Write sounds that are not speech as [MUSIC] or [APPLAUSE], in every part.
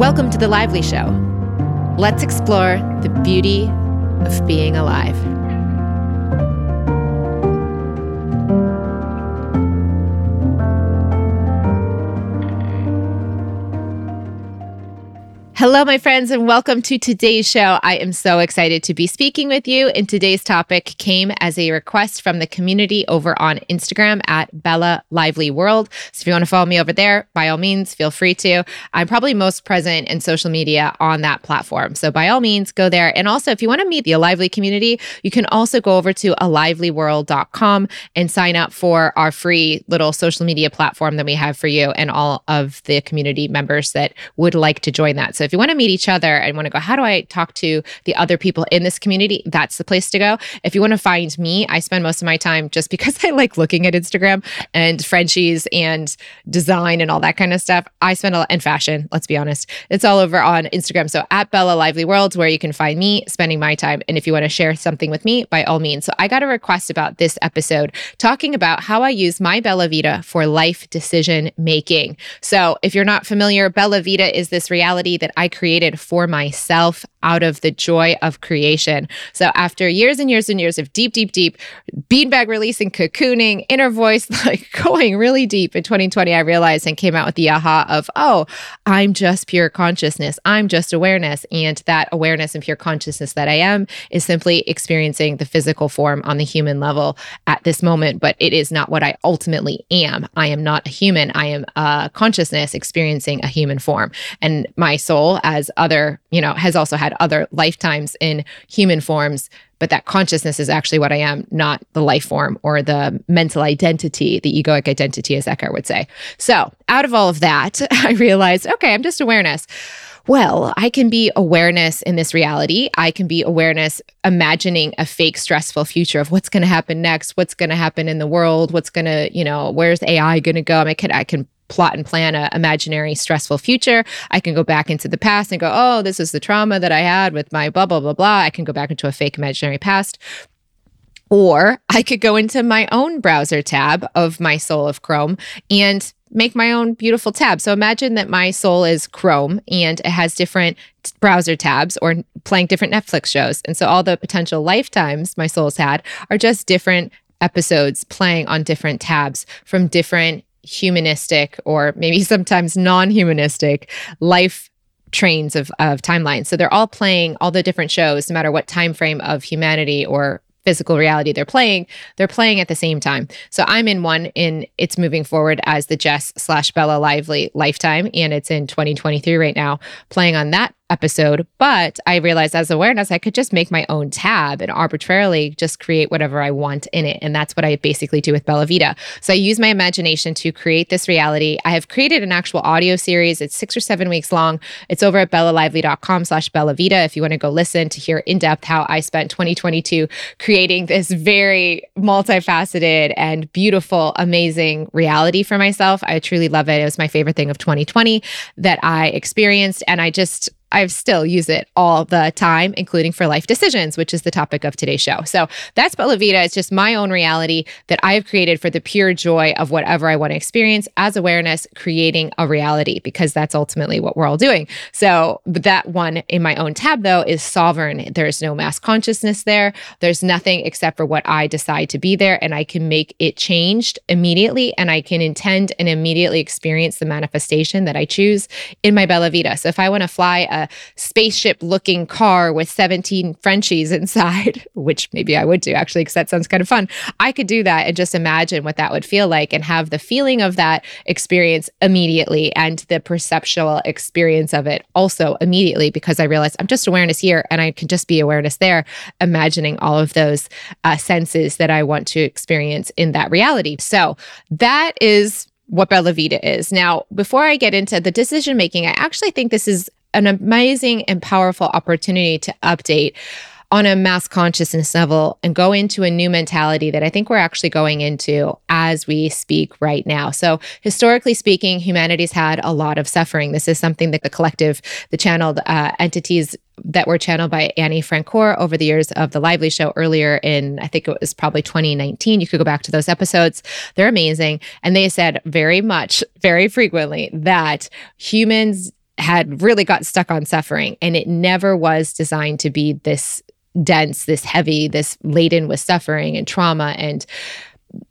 Welcome to The Lively Show. Let's explore the beauty of being alive. Hello, my friends, and welcome to today's show. I am so excited to be speaking with you. And today's topic came as a request from the community over on Instagram at Bella Lively World. So if you want to follow me over there, by all means, feel free to. I'm probably most present in social media on that platform. So by all means, go there. And also, if you want to meet the Lively community, you can also go over to alivelyworld.com and sign up for our free little social media platform that we have for you and all of the community members that would like to join that. So if you want to meet each other and want to go, how do I talk to the other people in this community? That's the place to go. If you want to find me, I spend most of my time just [LAUGHS] because I like looking at Instagram and Frenchies and design and all that kind of stuff. I spend a lot in fashion, let's be honest. It's all over on Instagram. So at Bella Lively Worlds, where you can find me spending my time. And if you want to share something with me, by all means. So I got a request about this episode talking about how I use my Bella Vita for life decision making. So if you're not familiar, Bella Vita is this reality that I created for myself out of the joy of creation. So after years and years and years of deep, deep, deep beanbag releasing, cocooning, inner voice, [LAUGHS] like going really deep in 2020, I realized and came out with the aha of, oh, I'm just pure consciousness. I'm just awareness. And that awareness and pure consciousness that I am is simply experiencing the physical form on the human level at this moment. But it is not what I ultimately am. I am not a human. I am a consciousness experiencing a human form. And my soul as other, you know, has also had other lifetimes in human forms. But that consciousness is actually what I am, not the life form or the mental identity, the egoic identity, as Eckhart would say. So, out of all of that, [LAUGHS] I realized, okay, I'm just awareness. Well, I can be awareness in this reality. I can be awareness imagining a fake stressful future of what's going to happen next, what's going to happen in the world, what's going to, you know, where's AI going to go? I, mean, I can I can plot and plan a imaginary stressful future. I can go back into the past and go, oh, this is the trauma that I had with my blah, blah, blah, blah. I can go back into a fake imaginary past. Or I could go into my own browser tab of my soul of Chrome and make my own beautiful tab. So imagine that my soul is Chrome and it has different browser tabs or playing different Netflix shows. And so all the potential lifetimes my soul's had are just different episodes playing on different tabs from different humanistic or maybe [LAUGHS] sometimes non-humanistic life trains of, of timelines. So they're all playing all the different shows, no matter what time frame of humanity or physical reality they're playing, they're playing at the same time. So I'm in one in it's moving forward as the Jess slash Bella Lively lifetime, and it's in 2023 right now, playing on that episode. But I realized as awareness, I could just make my own tab and arbitrarily just create whatever I want in it. And that's what I basically do with Bella Vita. So I use my imagination to create this reality. I have created an actual audio series. It's six or seven weeks long. It's over at bellalively.com slash Bella Vita if you want to go listen to hear in depth how I spent 2022 creating this very multifaceted and beautiful, amazing reality for myself. I truly love it. It was my favorite thing of 2020 that I experienced. And I just I still use it all the time, including for life decisions, which is the topic of today's show. So that's Bella Vita. It's just my own reality that I have created for the pure joy of whatever I want to experience as awareness, creating a reality, because that's ultimately what we're all doing. So that one in my own tab, though, is sovereign. There's no mass consciousness there. There's nothing except for what I decide to be there, and I can make it changed immediately, and I can intend and immediately experience the manifestation that I choose in my Bella Vita. So if I want to fly a spaceship looking car with 17 Frenchies inside, [LAUGHS] which maybe I would do actually, because that sounds kind of fun. I could do that and just imagine what that would feel like and have the feeling of that experience immediately and the perceptual experience of it also immediately because I realized I'm just awareness here and I can just be awareness there, imagining all of those uh, senses that I want to experience in that reality. So that is what Bella Vita is. Now, before I get into the decision making, I actually think this is an amazing and powerful opportunity to update on a mass consciousness level and go into a new mentality that I think we're actually going into as we speak right now. So, historically speaking, humanity's had a lot of suffering. This is something that the collective, the channeled uh, entities that were channeled by Annie Francoeur over the years of the Lively Show earlier in, I think it was probably 2019. You could go back to those episodes. They're amazing. And they said very much, very frequently that humans had really got stuck on suffering and it never was designed to be this dense, this heavy, this laden with suffering and trauma and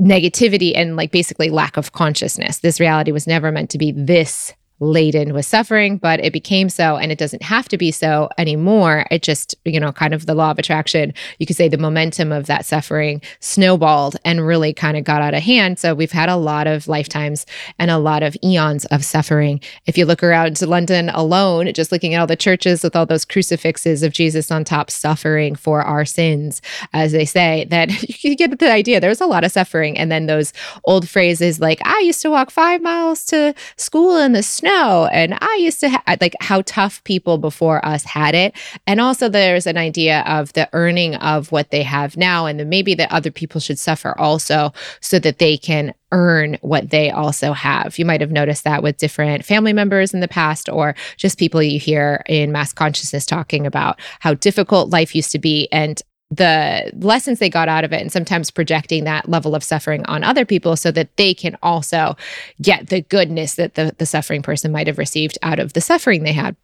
negativity and like basically lack of consciousness. This reality was never meant to be this laden with suffering, but it became so, and it doesn't have to be so anymore. It just, you know, kind of the law of attraction, you could say the momentum of that suffering snowballed and really kind of got out of hand. So we've had a lot of lifetimes and a lot of eons of suffering. If you look around to London alone, just looking at all the churches with all those crucifixes of Jesus on top, suffering for our sins, as they say, that [LAUGHS] you get the idea. There's a lot of suffering. And then those old phrases like, I used to walk five miles to school in the snow know. And I used to ha- like how tough people before us had it. And also, there's an idea of the earning of what they have now, and then maybe that other people should suffer also so that they can earn what they also have. You might have noticed that with different family members in the past, or just people you hear in mass consciousness talking about how difficult life used to be. And the lessons they got out of it and sometimes projecting that level of suffering on other people so that they can also get the goodness that the, the suffering person might have received out of the suffering they had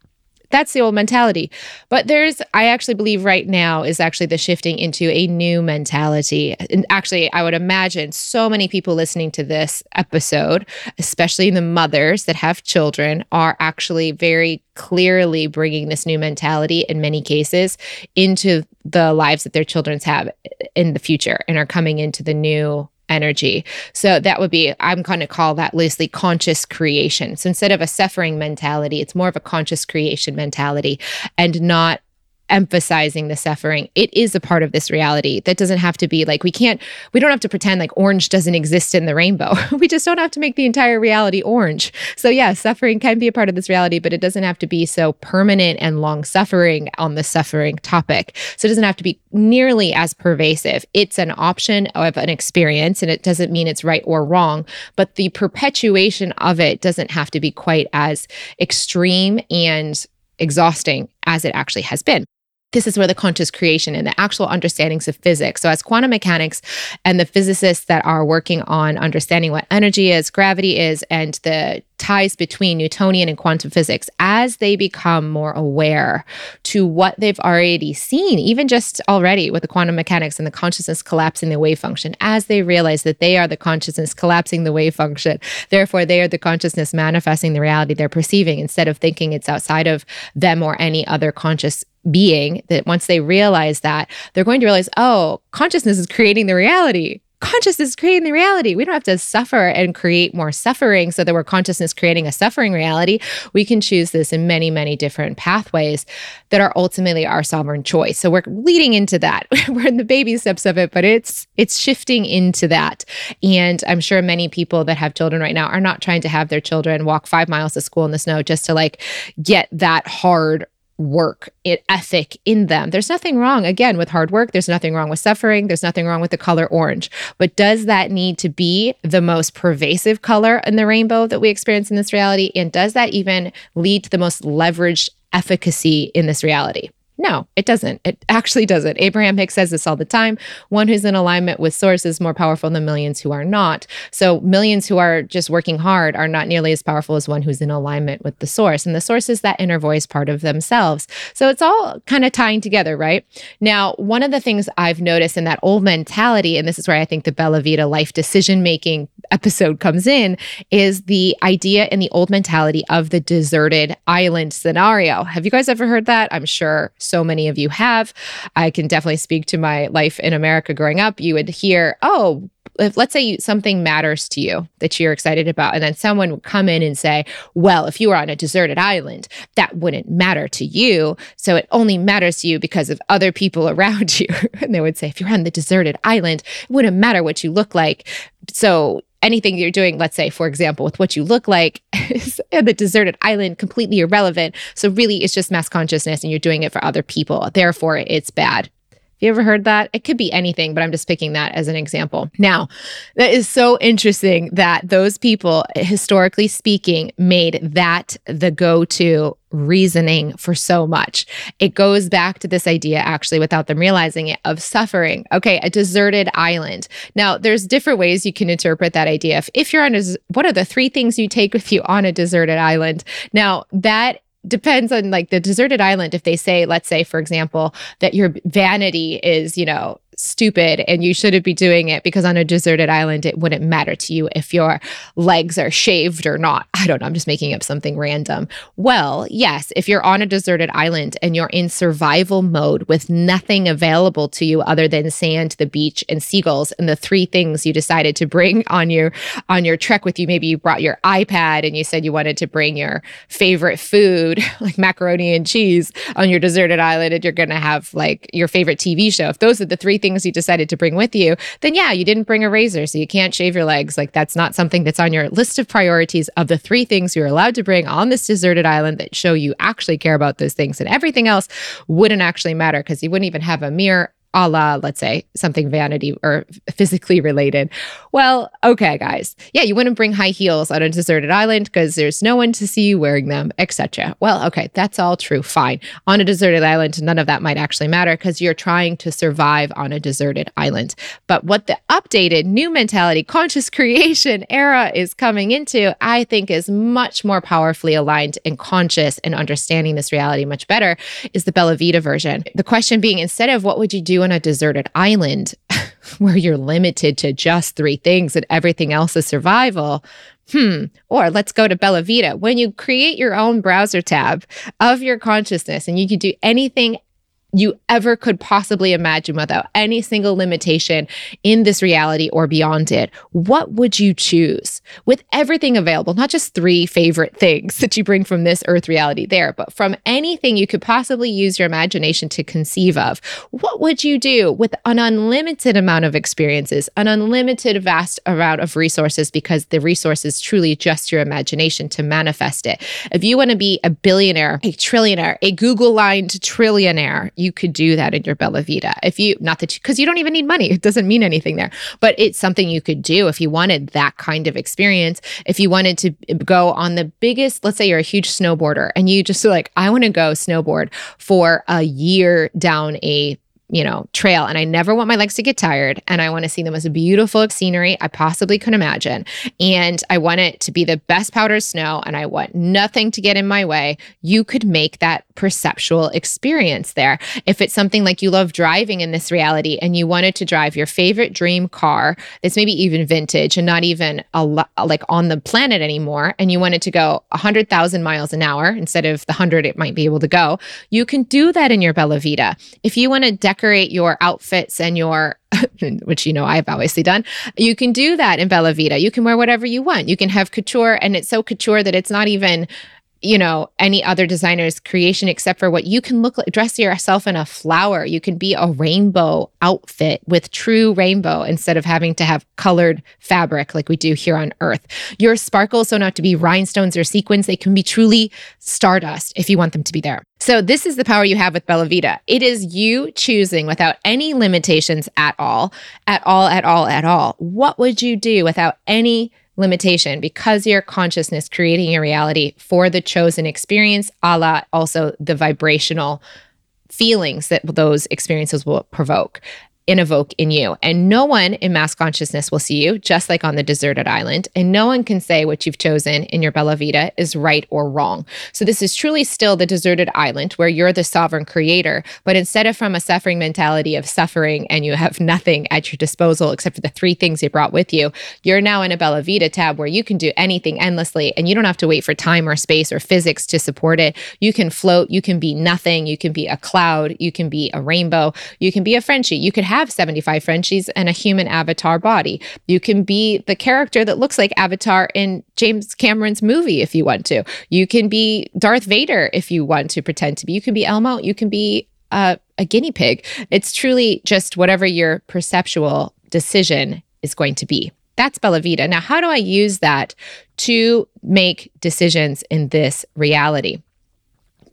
that's the old mentality. But there's, I actually believe right now is actually the shifting into a new mentality. And actually, I would imagine so many people listening to this episode, especially the mothers that have children, are actually very clearly bringing this new mentality in many cases into the lives that their children's have in the future and are coming into the new energy. So that would be, I'm going to call that loosely conscious creation. So instead of a suffering mentality, it's more of a conscious creation mentality and not emphasizing the suffering. It is a part of this reality. That doesn't have to be like we can't we don't have to pretend like orange doesn't exist in the rainbow. [LAUGHS] we just don't have to make the entire reality orange. So yeah, suffering can be a part of this reality, but it doesn't have to be so permanent and long suffering on the suffering topic. So it doesn't have to be nearly as pervasive. It's an option of an experience and it doesn't mean it's right or wrong, but the perpetuation of it doesn't have to be quite as extreme and exhausting as it actually has been this is where the conscious creation and the actual understandings of physics. So, as quantum mechanics and the physicists that are working on understanding what energy is, gravity is, and the ties between Newtonian and quantum physics, as they become more aware to what they've already seen, even just already with the quantum mechanics and the consciousness collapsing the wave function, as they realize that they are the consciousness collapsing the wave function, therefore, they are the consciousness manifesting the reality they're perceiving instead of thinking it's outside of them or any other conscious being that once they realize that, they're going to realize, oh, consciousness is creating the reality. Consciousness is creating the reality. We don't have to suffer and create more suffering so that we're consciousness creating a suffering reality. We can choose this in many, many different pathways that are ultimately our sovereign choice. So we're leading into that. [LAUGHS] we're in the baby steps of it, but it's it's shifting into that. And I'm sure many people that have children right now are not trying to have their children walk five miles to school in the snow just to like get that hard work it, ethic in them. There's nothing wrong, again, with hard work. There's nothing wrong with suffering. There's nothing wrong with the color orange. But does that need to be the most pervasive color in the rainbow that we experience in this reality? And does that even lead to the most leveraged efficacy in this reality? No, it doesn't. It actually doesn't. Abraham Hicks says this all the time. One who's in alignment with source is more powerful than millions who are not. So, millions who are just working hard are not nearly as powerful as one who's in alignment with the source. And the source is that inner voice part of themselves. So, it's all kind of tying together, right? Now, one of the things I've noticed in that old mentality, and this is where I think the Bella Vita life decision making episode comes in, is the idea in the old mentality of the deserted island scenario. Have you guys ever heard that? I'm sure so many of you have. I can definitely speak to my life in America growing up. You would hear, oh, if let's say you, something matters to you that you're excited about, and then someone would come in and say, Well, if you were on a deserted island, that wouldn't matter to you. So it only matters to you because of other people [LAUGHS] around you. and they would say, If you're on the deserted island, it wouldn't matter what you look like. So anything you're doing, let's say, for example, with what you look like [LAUGHS] the deserted island, completely irrelevant. So really, it's just mass consciousness and you're doing it for other people. Therefore, it's bad. You ever heard that? It could be anything, but I'm just picking that as an example. Now, that is so interesting that those people, historically speaking, made that the go to reasoning for so much. It goes back to this idea, actually, without them realizing it, of suffering. Okay, a deserted island. Now, there's different ways you can interpret that idea. If, if you're on a, what are the three things you take with you on a deserted island? Now, that depends on like the deserted island. If they say, let's say, for example, that your vanity is, you know, stupid and you shouldn't be doing it because on a deserted island it wouldn't matter to you if your legs are shaved or not. [LAUGHS] I don't know, I'm just making up something random. Well, yes, if you're on a deserted island and you're in survival mode with nothing available to you other than sand, the beach and seagulls and the three things you decided to bring on your on your trek with you, maybe you brought your iPad and you said you wanted to bring your favorite food [LAUGHS] like macaroni and cheese on your deserted island and you're to have like your favorite TV show. If those are the three things you decided to bring with you, then yeah, you didn't bring a razor, so you can't shave your legs. Like that's not something that's on your list of priorities of the three things you're allowed to bring on this deserted island that show you actually care about those things. And everything else wouldn't actually matter because you wouldn't even have a mirror a la, let's say, something vanity or physically related. Well, okay, guys. Yeah, you wouldn't bring high heels on a deserted island because there's no one to see you wearing them, etc. Well, okay, that's all true. Fine. On a deserted island, none of that might actually matter because you're trying to survive on a deserted island. But what the updated new mentality, conscious [LAUGHS] creation era is coming into, I think is much more powerfully aligned and conscious and understanding this reality much better is the Bella Vita version. The question being instead of what would you do on a deserted island [LAUGHS] where you're limited to just three things and everything else is survival. Hmm. Or let's go to Bella Vita. When you create your own browser tab of your consciousness and you can do anything you ever could possibly imagine without any single limitation in this reality or beyond it, what would you choose with everything available? Not just three favorite things that you bring from this earth reality there, but from anything you could possibly use your imagination to conceive of. What would you do with an unlimited amount of experiences, an unlimited vast amount of resources, because the resource is truly just your imagination to manifest it? If you want to be a billionaire, a trillionaire, a Google lined trillionaire, you could do that in your Bella Vita. If you, not that, because you, you don't even need money, it doesn't mean anything there, but it's something you could do if you wanted that kind of experience. Experience if you wanted to go on the biggest, let's say you're a huge snowboarder and you just like, I want to go snowboard for a year down a you know, trail. And I never want my legs to get tired. And I want to see the most beautiful scenery I possibly could imagine. And I want it to be the best powdered snow. And I want nothing to get in my way. You could make that perceptual experience there. If it's something like you love driving in this reality and you wanted to drive your favorite dream car that's maybe even vintage and not even a lo- like on the planet anymore, and you wanted to go 100,000 miles an hour instead of the 100 it might be able to go, you can do that in your Bella Vita. If you want to decorate your outfits and your [LAUGHS] which you know I've obviously done. You can do that in Bella Vita. You can wear whatever you want. You can have couture and it's so couture that it's not even you know any other designer's creation except for what you can look like dress yourself in a flower you can be a rainbow outfit with true rainbow instead of having to have colored fabric like we do here on earth your sparkles don't have to be rhinestones or sequins they can be truly stardust if you want them to be there so this is the power you have with Bella Vita. It is you choosing without any limitations at all, at all, at all, at all. What would you do without any limitation because your consciousness creating a reality for the chosen experience, a la also the vibrational feelings that those experiences will provoke and evoke in you. And no one in mass consciousness will see you, just like on the deserted island. And no one can say what you've chosen in your Bella Vita is right or wrong. So this is truly still the deserted island where you're the sovereign creator. But instead of from a suffering mentality of suffering and you have nothing at your disposal except for the three things you brought with you, you're now in a Bella Vita tab where you can do anything endlessly and you don't have to wait for time or space or physics to support it. You can float, you can be nothing, you can be a cloud, you can be a rainbow, you can be a Frenchie, you could have have 75 Frenchies and a human avatar body. You can be the character that looks like Avatar in James Cameron's movie if you want to. You can be Darth Vader if you want to pretend to be. You can be Elmo. You can be uh, a guinea pig. It's truly just whatever your perceptual decision is going to be. That's Bella Vita. Now, how do I use that to make decisions in this reality?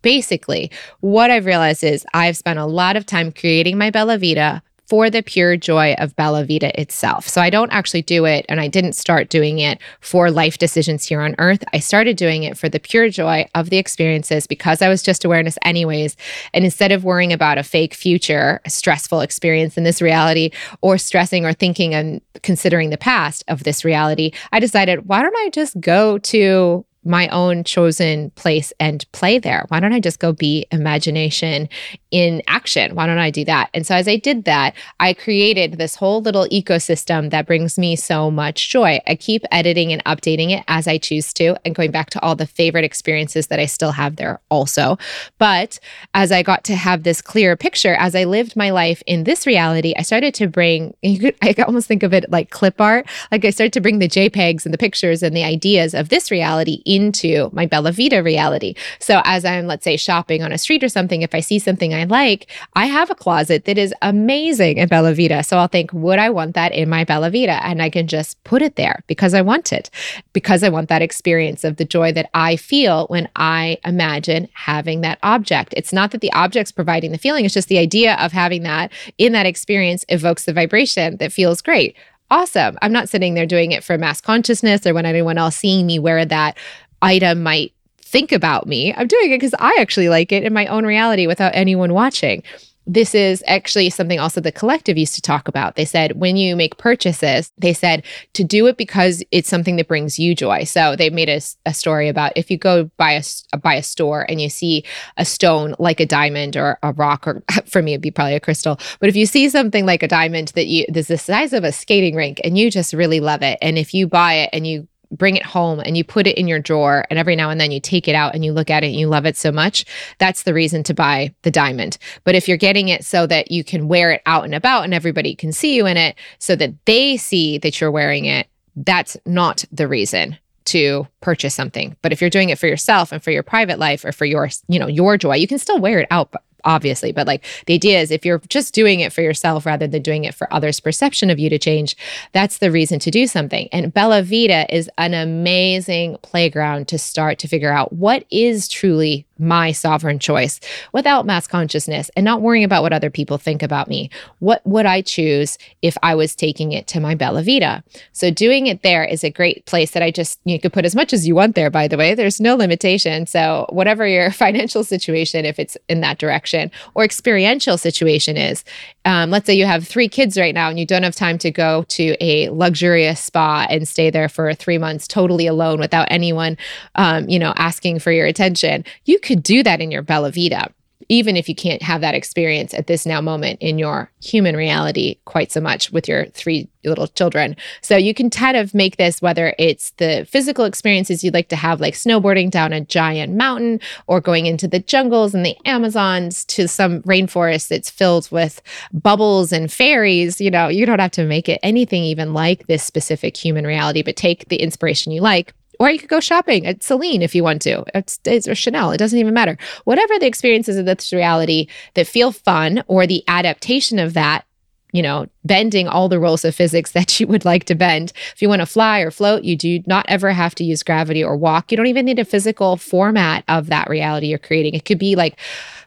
Basically, what I've realized is I've spent a lot of time creating my Bella Vita for the pure joy of Bella Vita itself. So I don't actually do it, and I didn't start doing it for life decisions here on earth. I started doing it for the pure joy of the experiences because I was just awareness, anyways. And instead of worrying about a fake future, a stressful experience in this reality, or stressing or thinking and considering the past of this reality, I decided, why don't I just go to my own chosen place and play there? Why don't I just go be imagination in action? Why don't I do that? And so as I did that, I created this whole little ecosystem that brings me so much joy. I keep editing and updating it as I choose to and going back to all the favorite experiences that I still have there also. But as I got to have this clearer picture, as I lived my life in this reality, I started to bring, you could, I almost think of it like clip art. Like I started to bring the JPEGs and the pictures and the ideas of this reality into my Bella Vita reality. So as I'm, let's say, shopping on a street or something, if I see something I like, I have a closet that is amazing in Bella Vita. So I'll think, would I want that in my Bella Vita? And I can just put it there because I want it, because I want that experience of the joy that I feel when I imagine having that object. It's not that the object's providing the feeling, it's just the idea of having that in that experience evokes the vibration that feels great awesome. I'm not sitting there doing it for mass consciousness or when anyone else seeing me wear that item might think about me. I'm doing it because I actually like it in my own reality without anyone watching. This is actually something also the collective used to talk about. They said when you make purchases, they said to do it because it's something that brings you joy. So they made a, a story about if you go buy a by a store and you see a stone like a diamond or a rock, or [LAUGHS] for me it'd be probably a crystal. But if you see something like a diamond that you there's the size of a skating rink and you just really love it, and if you buy it and you bring it home and you put it in your drawer and every now and then you take it out and you look at it and you love it so much, that's the reason to buy the diamond. But if you're getting it so that you can wear it out and about and everybody can see you in it so that they see that you're wearing it, that's not the reason to purchase something. But if you're doing it for yourself and for your private life or for your, you know, your joy, you can still wear it out obviously. But like the idea is if you're just doing it for yourself rather than doing it for others' perception of you to change, that's the reason to do something. And Bella Vita is an amazing playground to start to figure out what is truly my sovereign choice without mass consciousness and not worrying about what other people think about me. What would I choose if I was taking it to my Bella Vita? So doing it there is a great place that I just you could put as much as you want there by the way. There's no limitation. So whatever your [LAUGHS] financial situation if it's in that direction or experiential situation is, um, let's say you have three kids right now and you don't have time to go to a luxurious spa and stay there for three months totally alone without anyone um, you know asking for your attention you could do that in your bella vita even if you can't have that experience at this now moment in your human reality quite so much with your three little children. So you can kind of make this whether it's the physical experiences you'd like to have, like snowboarding down a giant mountain or going into the jungles and the Amazons to some rainforest that's filled with bubbles and fairies. You know, you don't have to make it anything even like this specific human reality, but take the inspiration you like or you could go shopping at Celine if you want to. It's, it's or Chanel. It doesn't even matter. Whatever the experiences of this reality that feel fun or the adaptation of that you know, bending all the rules of physics [LAUGHS] that you would like to bend. If you want to fly or float, you do not ever have to use gravity or walk. You don't even need a physical format of that reality you're creating. It could be like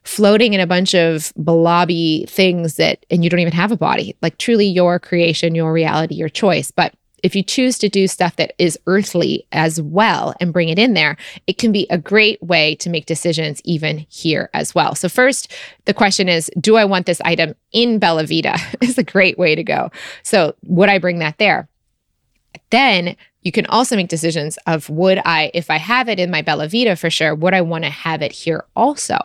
floating in a bunch of blobby things that, and you don't even have a body, like truly your creation, your reality, your choice. But if you choose to do stuff that is earthly as well and bring it in there, it can be a great way to make decisions even here as well. So, first, the question is Do I want this item in Bella Vita? [LAUGHS] is a great way to go. So, would I bring that there? Then you can also make decisions of would I, if I have it in my Bella Vita for sure, would I want to have it here also?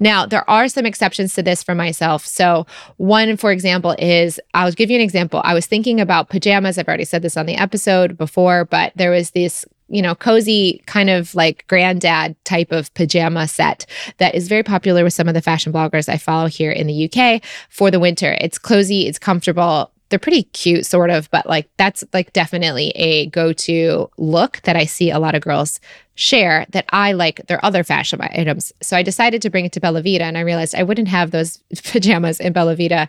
Now, there are some exceptions to this for myself. So, one, for example, is I'll give you an example. I was thinking about pajamas. I've already said this on the episode before, but there was this you know, cozy kind of like granddad type of pajama set that is very popular with some of the fashion bloggers I follow here in the UK for the winter. It's cozy, it's comfortable, they're pretty cute sort of but like that's like definitely a go-to look that i see a lot of girls share that i like their other fashion items. So i decided to bring it to bella vita and i realized i wouldn't have those [LAUGHS] pajamas in bella vita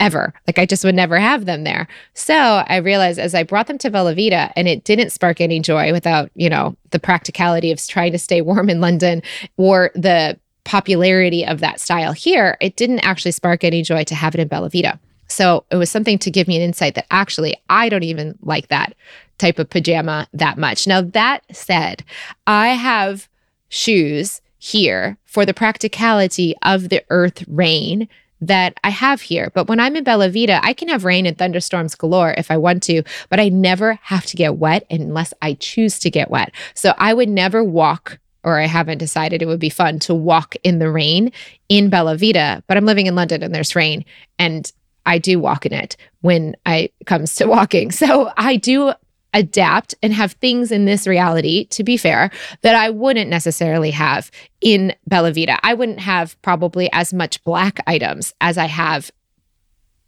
ever. Like i just would never have them there. So i realized as i brought them to bella vita and it didn't spark any joy without you know the practicality of trying to stay [LAUGHS] warm in london or the popularity of that style here it didn't actually spark any joy to have it in bella vita so it was something to give me an insight that actually I don't even like that type of pajama that much. Now, that said, I have shoes here for the practicality of the earth rain that I have here. But when I'm in Bella Vita, I can have rain and thunderstorms galore if I want to, but I never have to get wet unless I choose to get wet. So I would never walk or I haven't decided it would be fun to walk in the rain in Bella Vita, but I'm living in London and there's rain and I do walk in it when I comes to walking. [LAUGHS] So I do adapt and have things in this reality, to be fair, that I wouldn't necessarily have in Bella Vita. I wouldn't have probably as much black items as I have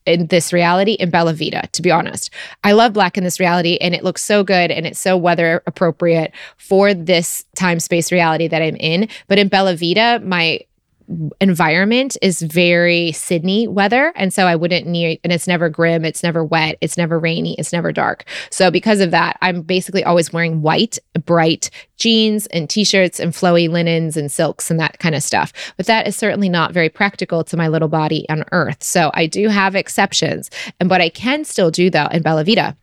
in this reality in Bella Vita, to be honest. I love black in this reality and it looks so good and it's so weather appropriate for this time space reality that I'm in. But in Bella Vita, my environment is very Sydney weather. And so I wouldn't need, and it's never grim, it's never wet, it's never rainy, it's never dark. So because of that, I'm basically always wearing white, bright jeans and t shirts and flowy linens and silks and that kind of stuff. But that is certainly not very practical to my little body on earth. So I do have exceptions. And what I can still do though in Bella Vita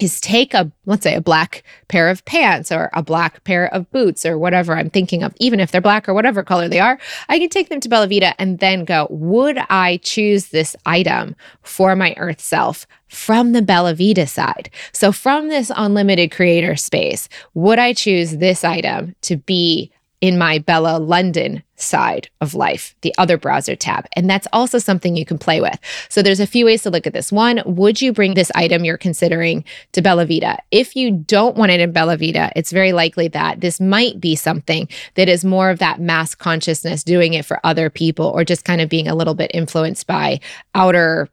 is take a let's say a black pair of pants or a black pair of boots or whatever I'm thinking of, even if they're black or whatever color they are, I can take them to Bella Vita and then go, would I choose this item for my earth self from the Bella Vita side? So from this unlimited creator space, would I choose this item to be in my Bella London side of life, the other browser tab. And that's also something you can play with. So there's a few ways to look at this. One, would you bring this item you're considering to Bella Vita? If you don't want it in Bella Vita, it's very likely that this might be something that is more of that mass consciousness doing it for other people or just kind of being a little bit influenced by outer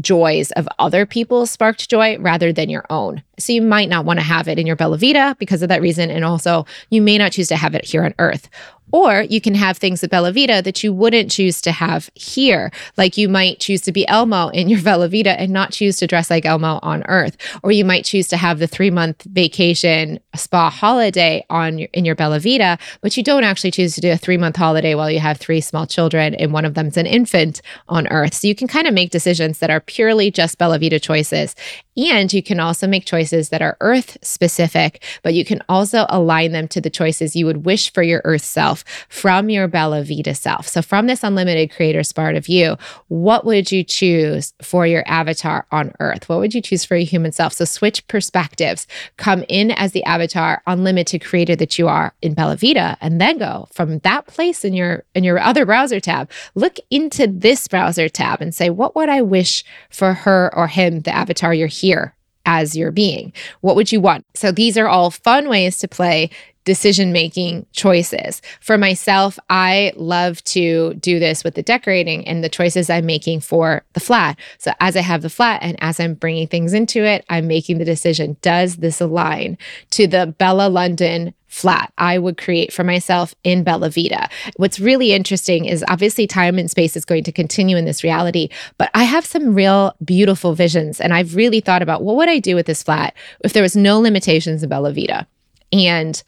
joys of other people's sparked joy rather than your own. So you might not want to have it in your Bella Vita because of that reason. And also, you may not choose to have it here on earth. Or you can have things at Bella Vita that you wouldn't choose to have here. Like you might choose to be Elmo in your [LAUGHS] Bella Vita and not choose to dress like Elmo on Earth. Or you might choose to have the three month vacation spa holiday on your, in your Bella Vita, but you don't actually choose to do a three month holiday while you have three small children and one of them's an infant on Earth. So you can kind of make decisions that are purely just Bella Vita choices. And you can also make choices that are Earth specific, but you can also align them to the choices you would wish for your Earth self from your Bella Vita self. So, from this unlimited creator part of you, what would you choose for your avatar on earth? What would you choose for your human self? So, switch perspectives, come in as the avatar, unlimited creator that you are in Bella Vita, and then go from that place in your in your other browser tab, look into this browser tab and say, what would I wish for her or him, the avatar you're here as your being? What would you want? So these are all fun ways to play decision making choices. For myself, I love to do this with the decorating and the choices I'm making for the flat. So as I have the flat and as I'm bringing things into it, I'm making the decision does this align to the Bella London flat I would create for myself in Bella Vita. What's really interesting is obviously time and space is going to continue in this reality, but I have some real beautiful visions. And I've really thought about what would I do with this flat if there was no limitations in Bella Vita? And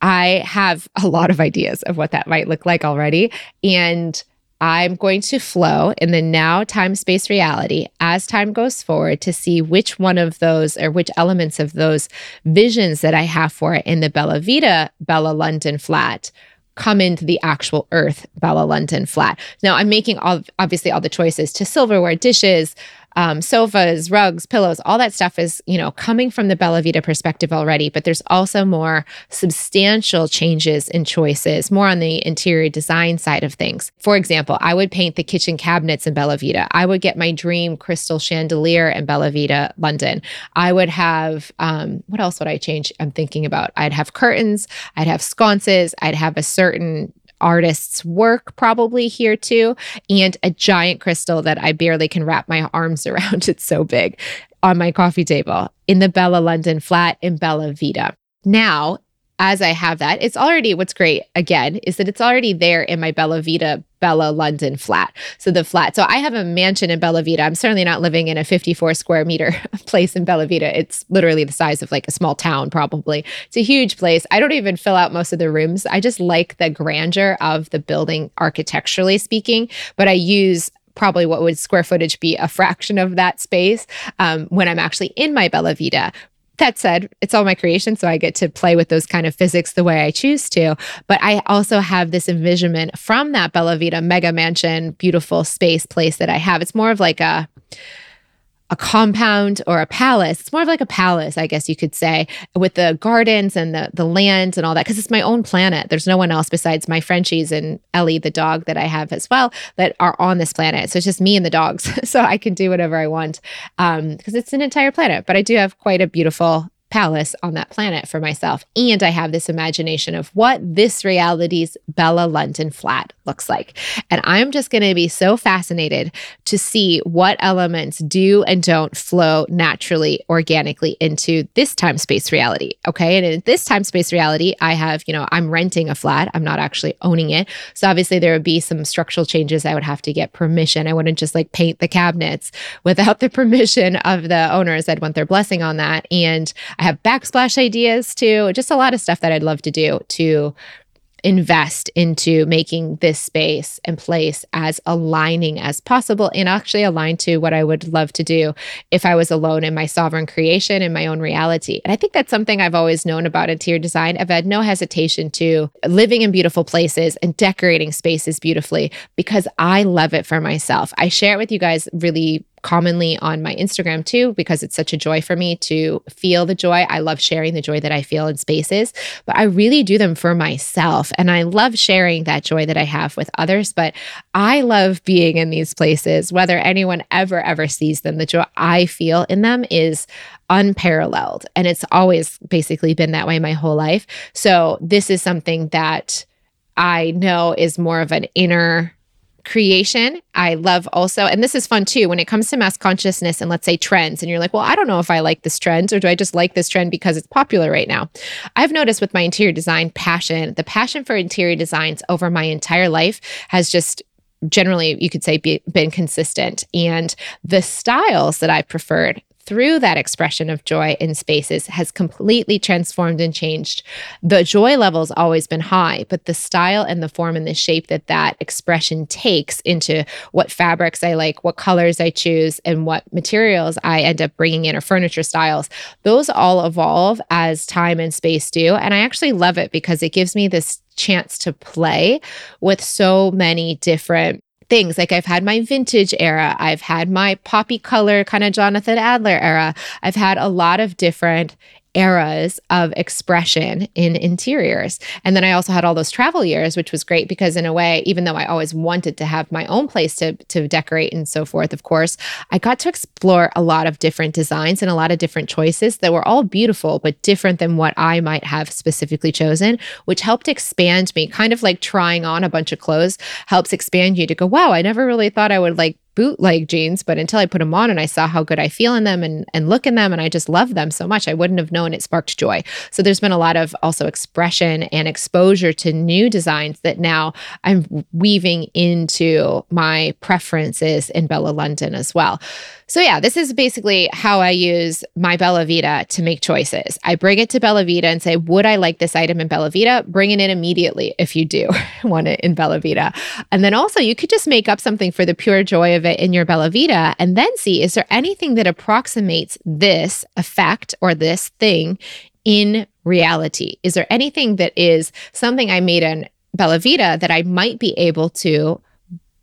I have a lot of ideas of what that might look like already. And I'm going to flow in the now time space reality as time goes forward to see which one of those or which elements of those visions that I have for it in the Bella Vita, Bella London flat come into the actual earth Bella London flat. Now I'm making all obviously all the choices to silverware, dishes, um, sofas, rugs, pillows, all that stuff is, you know, coming from the Bella Vita perspective already, but there's also more substantial changes in choices, more on the interior design side of things. For example, I would paint the kitchen cabinets in Bella Vita. I would get my dream crystal chandelier in Bella Vita, London. I would have, um, what else would I change? I'm thinking about. I'd have curtains, I'd have sconces, I'd have a certain artist's work probably here too, and a giant crystal that I barely can wrap my arms [LAUGHS] around. It's so big on my coffee table in the Bella London flat in Bella Vita. Now, as I have that, it's already what's great again is that it's already there in my Bella Vita Bella London flat. So the flat. So I have a mansion in Bella Vita. I'm certainly not living in a 54 square meter [LAUGHS] place in Bella Vita. It's literally the size of like a small town, probably. It's a huge place. I don't even fill out most of the rooms. I just like the grandeur of the building architecturally speaking, but I use probably what would square footage be a [LAUGHS] fraction of that space um, when I'm actually in my Bella Vita That said, it's all my creation, so I get to play with those kind of physics the way I choose to. But I also have this envisionment from that Bella Vita mega mansion, beautiful space place that I have. It's more of like a a compound or a palace. It's more of like a palace, I guess you could say, with the gardens and the the land and all that. Because it's my own planet. There's no one else besides my Frenchies and Ellie, the dog that I have as well, that are on this planet. So it's just me and the dogs. [LAUGHS] so I can do whatever I want because um, it's an entire planet. But I do have quite a beautiful palace on that planet for myself. And I have this imagination of what this reality's Bella London flat looks like. And I'm just going to be so fascinated to see what elements do and don't flow naturally, organically into this time space reality. Okay. And in this time space reality, I have, you know, I'm renting a flat, I'm not actually owning it. So obviously, there would be some structural changes. I would have to get permission. I wouldn't just like paint the cabinets without the [LAUGHS] permission of the owners. I'd want their blessing on that. And I have backsplash ideas too, just a lot of stuff that I'd love to do to invest into making this space and place as aligning as possible and actually aligned to what I would love to do if I was alone in my sovereign creation in my own reality. And I think that's something I've always known about interior design. I've had no hesitation to living in beautiful places and decorating spaces beautifully because I love it for myself. I share it with you guys really commonly on my Instagram too, because it's such a joy for me to feel the joy. I love sharing the joy that I feel in spaces, but I really do them for myself. And I love sharing that joy that I have with others. But I love being in these places, whether anyone ever, ever sees them. The joy I feel in them is unparalleled. And it's always basically been that way my whole life. So this is something that I know is more of an inner creation. I love also, and this is fun too, when it comes to mass consciousness and let's say trends, and you're like, well, I don't know if I like this trend or do I just like this trend because it's popular right now? I've noticed with my interior design passion, the passion for interior designs over my entire life has just generally you could say be, been consistent and the styles that i preferred through that expression of joy in spaces has completely transformed and changed. The joy level's always been high, but the style and the form and the shape that that expression takes into what fabrics I like, what colors I choose, and what materials I end up bringing in or furniture styles, those all evolve as time and space do. And I actually love it because it gives me this chance to play with so many different things. Like I've had my vintage era, I've had my poppy color kind of Jonathan Adler era. I've had a lot of different eras of expression in interiors. And then I also had all those travel years, which was great because in a way, even though I always wanted to have my own place to to decorate and so forth, of course, I got to explore a lot of different designs and a lot of different choices that were all beautiful but different than what I might have specifically chosen, which helped expand me, kind of like trying on a bunch of clothes helps expand you to go, wow, I never really thought I would like bootleg jeans, but until I put them on and I saw how good I feel in them and, and look in them, and I just love them so much, I wouldn't have known it sparked joy. So there's been a lot of also expression and exposure to new designs that now I'm weaving into my preferences in Bella London as well. So, yeah, this is basically how I use my Bella Vita to make choices. I bring it to Bella Vita and say, Would I like this item in Bella Vita? Bring it in immediately if you do [LAUGHS] want it in Bella Vita. And then also, you could just make up something for the pure joy of it in your Bella Vita and then see is there anything that approximates this effect or this thing in reality? Is there anything that is something I made in Bella Vita that I might be able to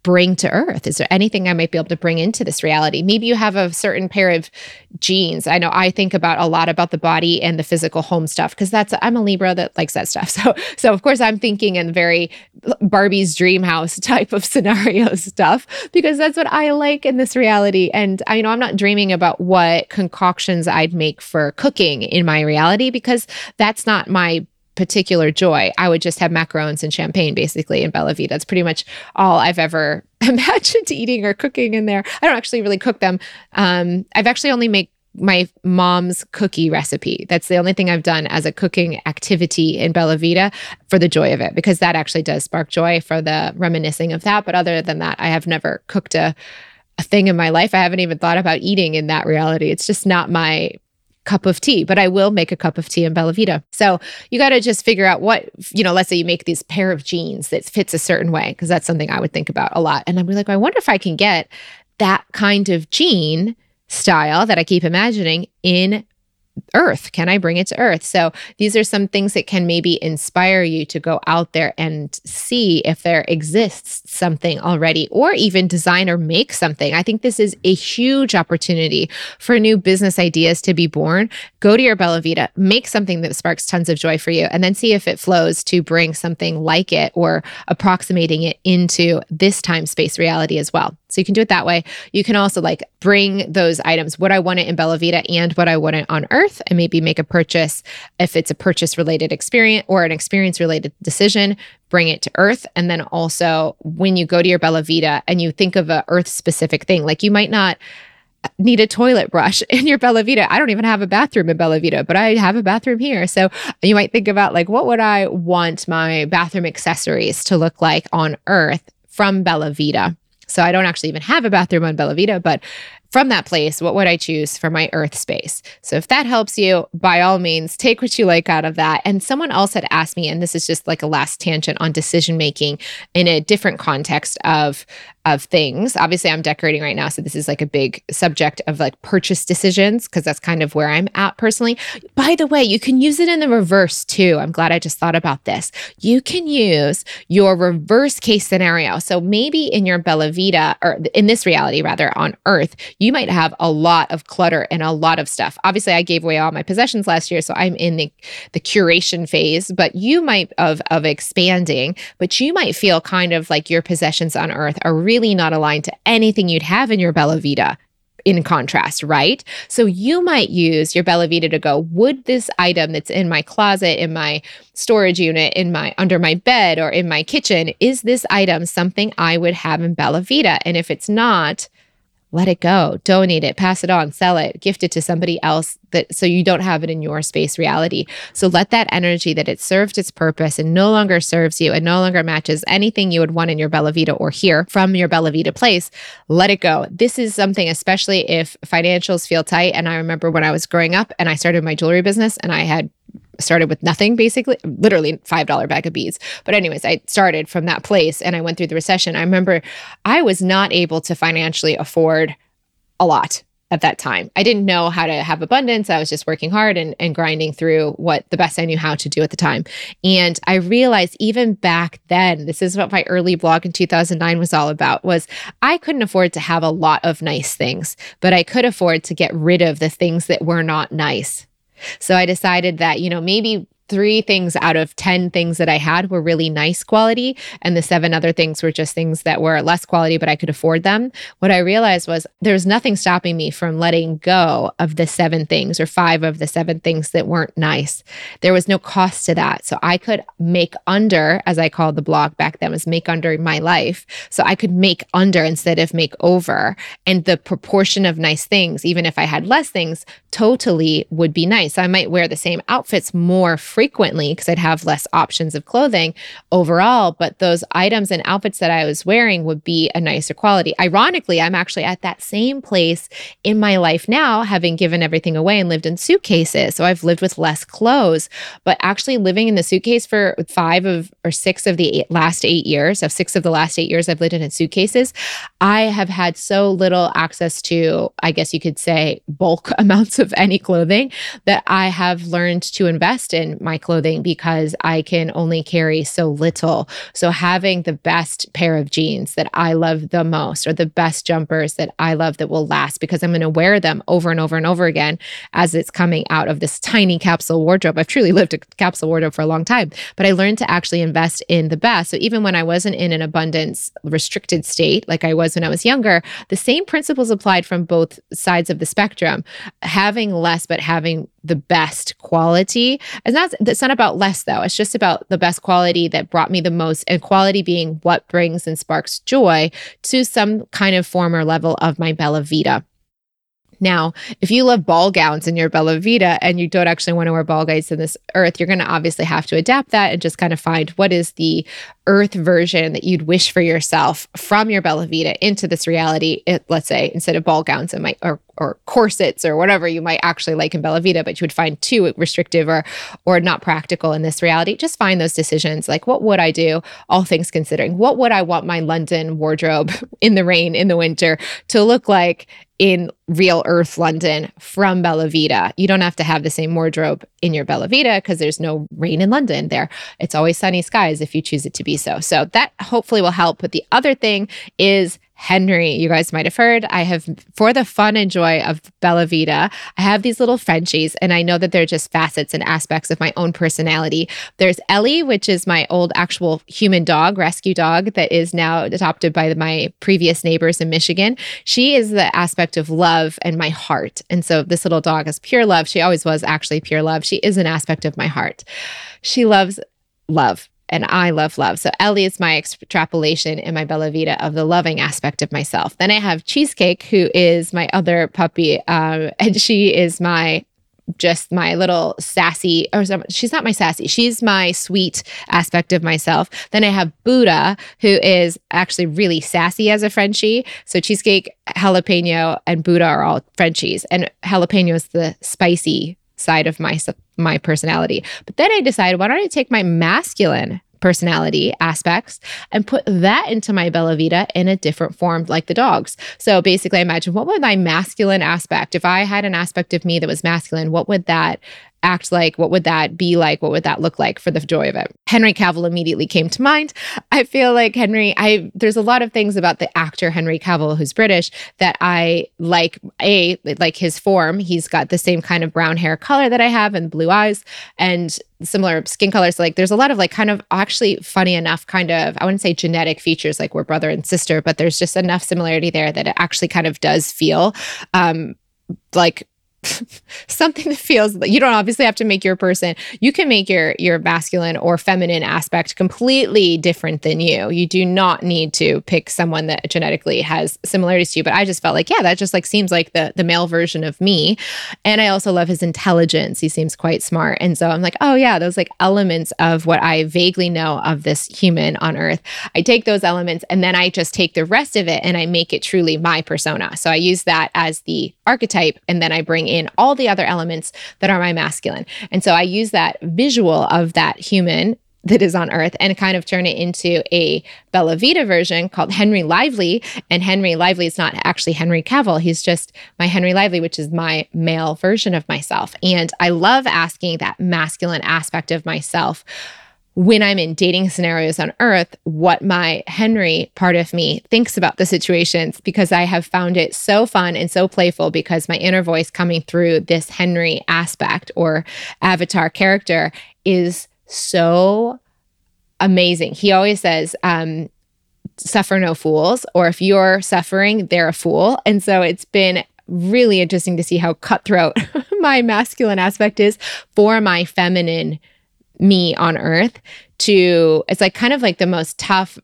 bring to earth? Is there anything I might be able to bring into this reality? Maybe you have a certain pair of jeans. I know I think about a lot about the body and the physical home stuff because that's I'm a Libra that likes that stuff. [LAUGHS] So so of course I'm thinking in very Barbie's dream house type of [LAUGHS] scenario stuff because that's what I like in this reality. And I you know I'm not dreaming about what concoctions I'd make for cooking in my reality because that's not my particular joy. I would just have macarons and champagne basically in Bella Vita. That's pretty much all I've ever [LAUGHS] imagined eating or cooking in there. I don't actually really cook them. Um, I've actually only made my mom's cookie recipe. That's the only thing I've done as a cooking activity in Bella Vita for the joy of it, because that actually does spark joy for the reminiscing of that. But other than that, I have never cooked a a thing in my life. I haven't even thought about eating in that reality. It's just not my cup of tea, but I will make a cup of tea in Bella Vita. So you got to just figure out what, you know, let's say you make this pair of jeans that fits a certain way, because that's something I would think about a lot. And I'm like, I wonder if I can get that kind of jean style that I keep imagining in earth? Can I bring it to earth? So these are some things that can maybe inspire you to go out there and see if there exists something already or even design or make something. I think this is a huge opportunity for new business ideas to be born. Go to your Bella Vita, make something that sparks tons of joy for you, and then see if it flows to bring something like it or approximating it into this time space reality as well. So you can do it that way. You can also like bring those items, what I want it in Bella Vita and what I want it on Earth, and maybe make a purchase if it's a purchase related experience or an experience related decision, bring it to Earth. And then also when you go to your Bella Vita and you think of a Earth specific thing, like you might not uh, need a toilet brush [LAUGHS] in your Bella Vita. I don't even have a bathroom in Bella Vita, but I have a bathroom here. So you might think about like, what would I want my bathroom accessories to look like on Earth from Bella Vita? So I don't actually even have a bathroom on Bella Vita, but from that place, what would I choose for my earth space? So if that helps you, by all means, take what you like out of that. And someone else had asked me, and this is just like a last tangent on decision making in a different context of of things. Obviously, I'm decorating right now, so this is like a big subject of like purchase decisions because that's kind of where I'm at personally. By the way, you can use it in the reverse too. I'm glad I just thought about this. You can use your reverse case scenario. So maybe in your Bella Vita or in this reality rather on Earth, you might have a lot of clutter and a lot of stuff. Obviously, I gave away all my possessions last year, so I'm in the the curation phase, but you might of of expanding, but you might feel kind of like your possessions on Earth are really really not aligned to anything you'd have in your Bella Vita in contrast, right? So you might use your Bella Vita to go, would this item that's in my closet, in my storage unit, in my under my bed or in my kitchen, is this item something I would have in Bella Vita? And if it's not, let it go, donate it, pass it on, sell it, gift it to somebody else that so you don't have it in your space reality. So let that energy that it served its purpose and no longer serves you and no longer matches anything you would want in your Bella Vita or here from your Bella Vita place, let it go. This is something especially if financials feel tight. And I remember when I was growing up and I started my jewelry business and I had started with nothing basically literally $5 bag of beads. But anyways i started from that place and i went through the recession. I remember i was not able to financially afford a lot at that time. I didn't know how to have abundance. I was just working hard and, and grinding through what the best i knew how to do at the time. And i realized even back then this is what my early blog in 2009 was all about was i couldn't afford to have a lot of nice things but i could afford to get rid of the things that were not nice so I decided that, you know, maybe three things out of 10 things that I had were really nice quality. And the seven other things were just things that were less quality, but I could afford them. What I realized was there's nothing stopping me from letting go of the seven things or five of the seven things that weren't nice. There was no cost to that. So I could make under, as I called the blog back then, was make under my life. So I could make under instead of make over. And the proportion of nice things, even if I had less things, totally would be nice. So I might wear the same outfits more frequently because I'd have less options of clothing overall, but those items and outfits that I was wearing would be a nicer quality. Ironically, I'm actually at that same place in my life now, having given everything away and lived in suitcases. So I've lived with less clothes, but actually living in the suitcase for five of or six of the eight, last eight years, of six of the last eight years I've lived in suitcases, I have had so little access to, I guess you could say, bulk [LAUGHS] amounts of any clothing that I have learned to invest in my clothing because I can only carry so little. So having the best pair of jeans that I love the most or the best jumpers that I love that will last because I'm going to wear them over and over and over again as it's coming out of this tiny capsule wardrobe. I've truly lived a capsule wardrobe for a long time, but I learned to actually invest in the best. So even when I wasn't in an abundance restricted state like I was when I was younger, the same principles applied from both sides of the spectrum. Having less but having the best quality. It's not it's not about less though. It's just about the best quality that brought me the most and quality being what brings and sparks joy to some kind of form or level of my Bella Vita. Now, if you love ball gowns in your Bella Vita and you don't actually want to wear ball gowns in this earth, you're going to obviously have to adapt that and just kind of find what is the earth version that you'd wish for yourself from your Bella Vita into this reality. It, let's say instead of ball gowns, it might or or corsets or whatever you might actually like in Bella Vita, but you would find too restrictive or or not practical in this reality. Just find those decisions. Like what would I do, all things considering? What would I want my London wardrobe [LAUGHS] in the rain, in the winter to look like in real earth London from Bella Vita. You don't have to have the same wardrobe in your Bella Vita because there's no rain in London there. It's always sunny skies if you choose it to be so. So that hopefully will help. But the other thing is Henry, you guys might have heard, I have, for the fun and joy of Bella Vita, I have these little Frenchies, and I know that they're just facets and aspects of my own personality. There's Ellie, which is my old actual human dog, rescue dog, that is now adopted by my previous neighbors in Michigan. She is the aspect of love and my heart. And so this little dog is pure love. She always was actually pure love. She is an aspect of my heart. She loves love and I love love. So Ellie is my extrapolation in my Bella Vita of the loving aspect of myself. Then I have Cheesecake, who is my other puppy, um, and she is my just my little sassy or she's not my sassy she's my sweet aspect of myself then i have buddha who is actually really sassy as a frenchie so cheesecake jalapeno and buddha are all frenchies and jalapeno is the spicy side of my my personality. But then I decided, why don't I take my masculine personality aspects and put that into my Bella Vita in a different form, like the dogs. So basically, I imagine what would my masculine aspect, if I had an aspect of me that was masculine, what would that act like? What would that be like? What would that look like for the joy of it? Henry Cavill immediately came to mind. I feel like Henry, I there's a lot of things about the actor Henry Cavill who's British that I like a like his form. He's got the same kind of brown hair color that I have and blue eyes and similar skin colors. So like there's a lot of like kind of actually funny enough kind of I wouldn't say genetic features like we're brother and sister, but there's just enough similarity there that it actually kind of does feel um like [LAUGHS] something that feels like you don't obviously have to make your person you can make your your masculine or feminine aspect completely different than you. You do not need to pick someone that genetically has similarities to you but i just felt like yeah that just like seems like the the male version of me. And i also love his intelligence. He seems quite smart. And so i'm like oh yeah those like elements of what i vaguely know of this human on earth. I take those elements and then i just take the rest of it and i make it truly my persona. So i use that as the archetype and then i bring in all the other elements that are my masculine. And so I use that visual of that human that is on earth and kind of turn it into a Bella Vita version called Henry Lively. And Henry Lively is not actually Henry Cavill. He's just my Henry Lively, which is my male version of myself. And I love asking that masculine aspect of myself when I'm in dating scenarios on earth, what my Henry part of me thinks about the situations because I have found it so fun and so playful because my inner voice coming through this Henry aspect or avatar character is so amazing. He always says, um, suffer no fools, or if you're suffering, they're a fool. And so it's been really interesting to see how cutthroat [LAUGHS] my masculine aspect is for my feminine me on earth to it's like kind of like the most tough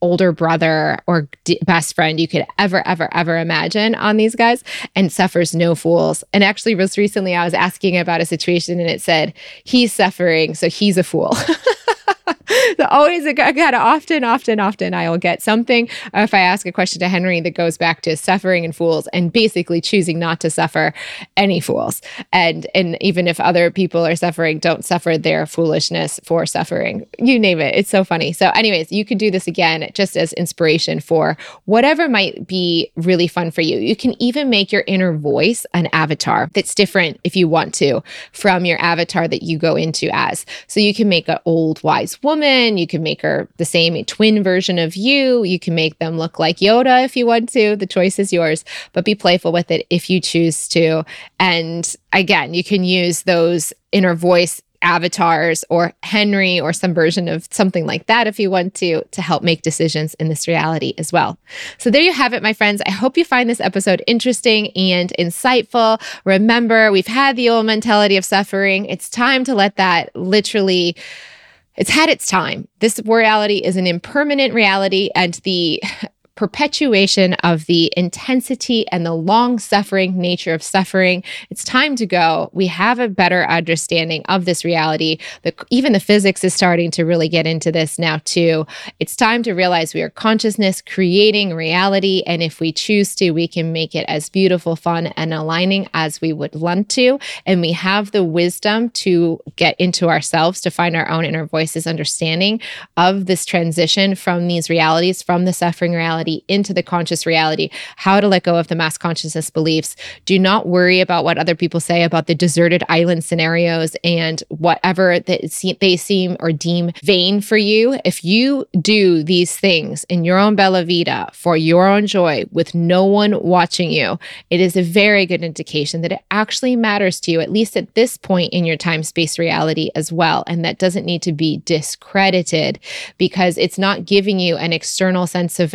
older brother or d- best friend you could ever ever ever imagine on these guys and suffers no fools. And actually most recently i was asking about a situation and it said he's suffering so he's a fool [LAUGHS] [LAUGHS] always of often, often, often I will get something uh, if I ask a question to Henry that goes back to suffering and fools and basically choosing not to suffer any fools. And and even if other people are suffering, don't suffer their foolishness for suffering. You name it. It's so funny. So, anyways, you can do this again just as inspiration for whatever might be really fun for you. You can even make your inner voice an avatar that's different if you want to from your avatar that you go into as. So you can make an old wise woman. You can make her the same twin version of you. You can make them look like Yoda if you want to. The choice is yours, but be playful with it if you choose to. And again, you can use those inner voice avatars or Henry or some version of something like that if you want to to help make decisions in this reality as well. So there you have it my friends. I hope you find this episode interesting and insightful. Remember, we've had the old mentality of suffering. It's time to let that literally it's had its time. This reality is an impermanent reality, and the perpetuation of the intensity and the long suffering nature of suffering. It's time to go. We have a better understanding of this reality. The, even the physics is starting to really get into this now, too. It's time to realize we are consciousness creating reality. And if we choose to, we can make it as beautiful, fun, and aligning as we would want to. And we have the wisdom to get into ourselves to find our own inner voices understanding of this transition from these realities, from the suffering reality into the conscious reality, how to let go of the mass consciousness beliefs. Do not worry about what other people say about the deserted island scenarios and whatever that they seem or deem vain for you. If you do these things in your own Bella Vita for your own joy with no one watching you, it is a very good indication that it actually matters to you, at least at this point in your time space reality as well. And that doesn't need to be discredited because it's not giving you an external sense of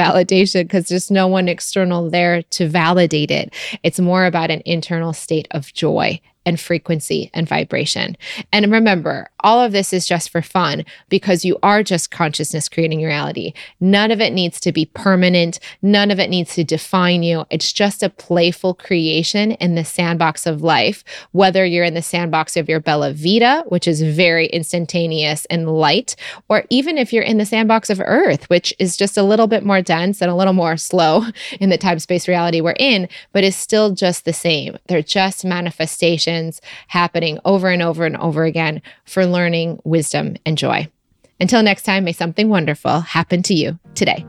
validation because there's no one external there to validate it. It's more about an internal state of joy and frequency and vibration. And remember, all of this is just for fun because you are just consciousness creating reality. None of it needs to be permanent. None of it needs to define you. It's just a playful creation in the sandbox of life, whether you're in the sandbox of your Bella Vita, which is very instantaneous and light, or even if you're in the sandbox of Earth, which is just a little bit more dense and a little more slow [LAUGHS] in the time space reality we're in, but is still just the same. They're just manifestations happening over and over and over again for learning, wisdom, and joy. Until next time, may something wonderful happen to you today.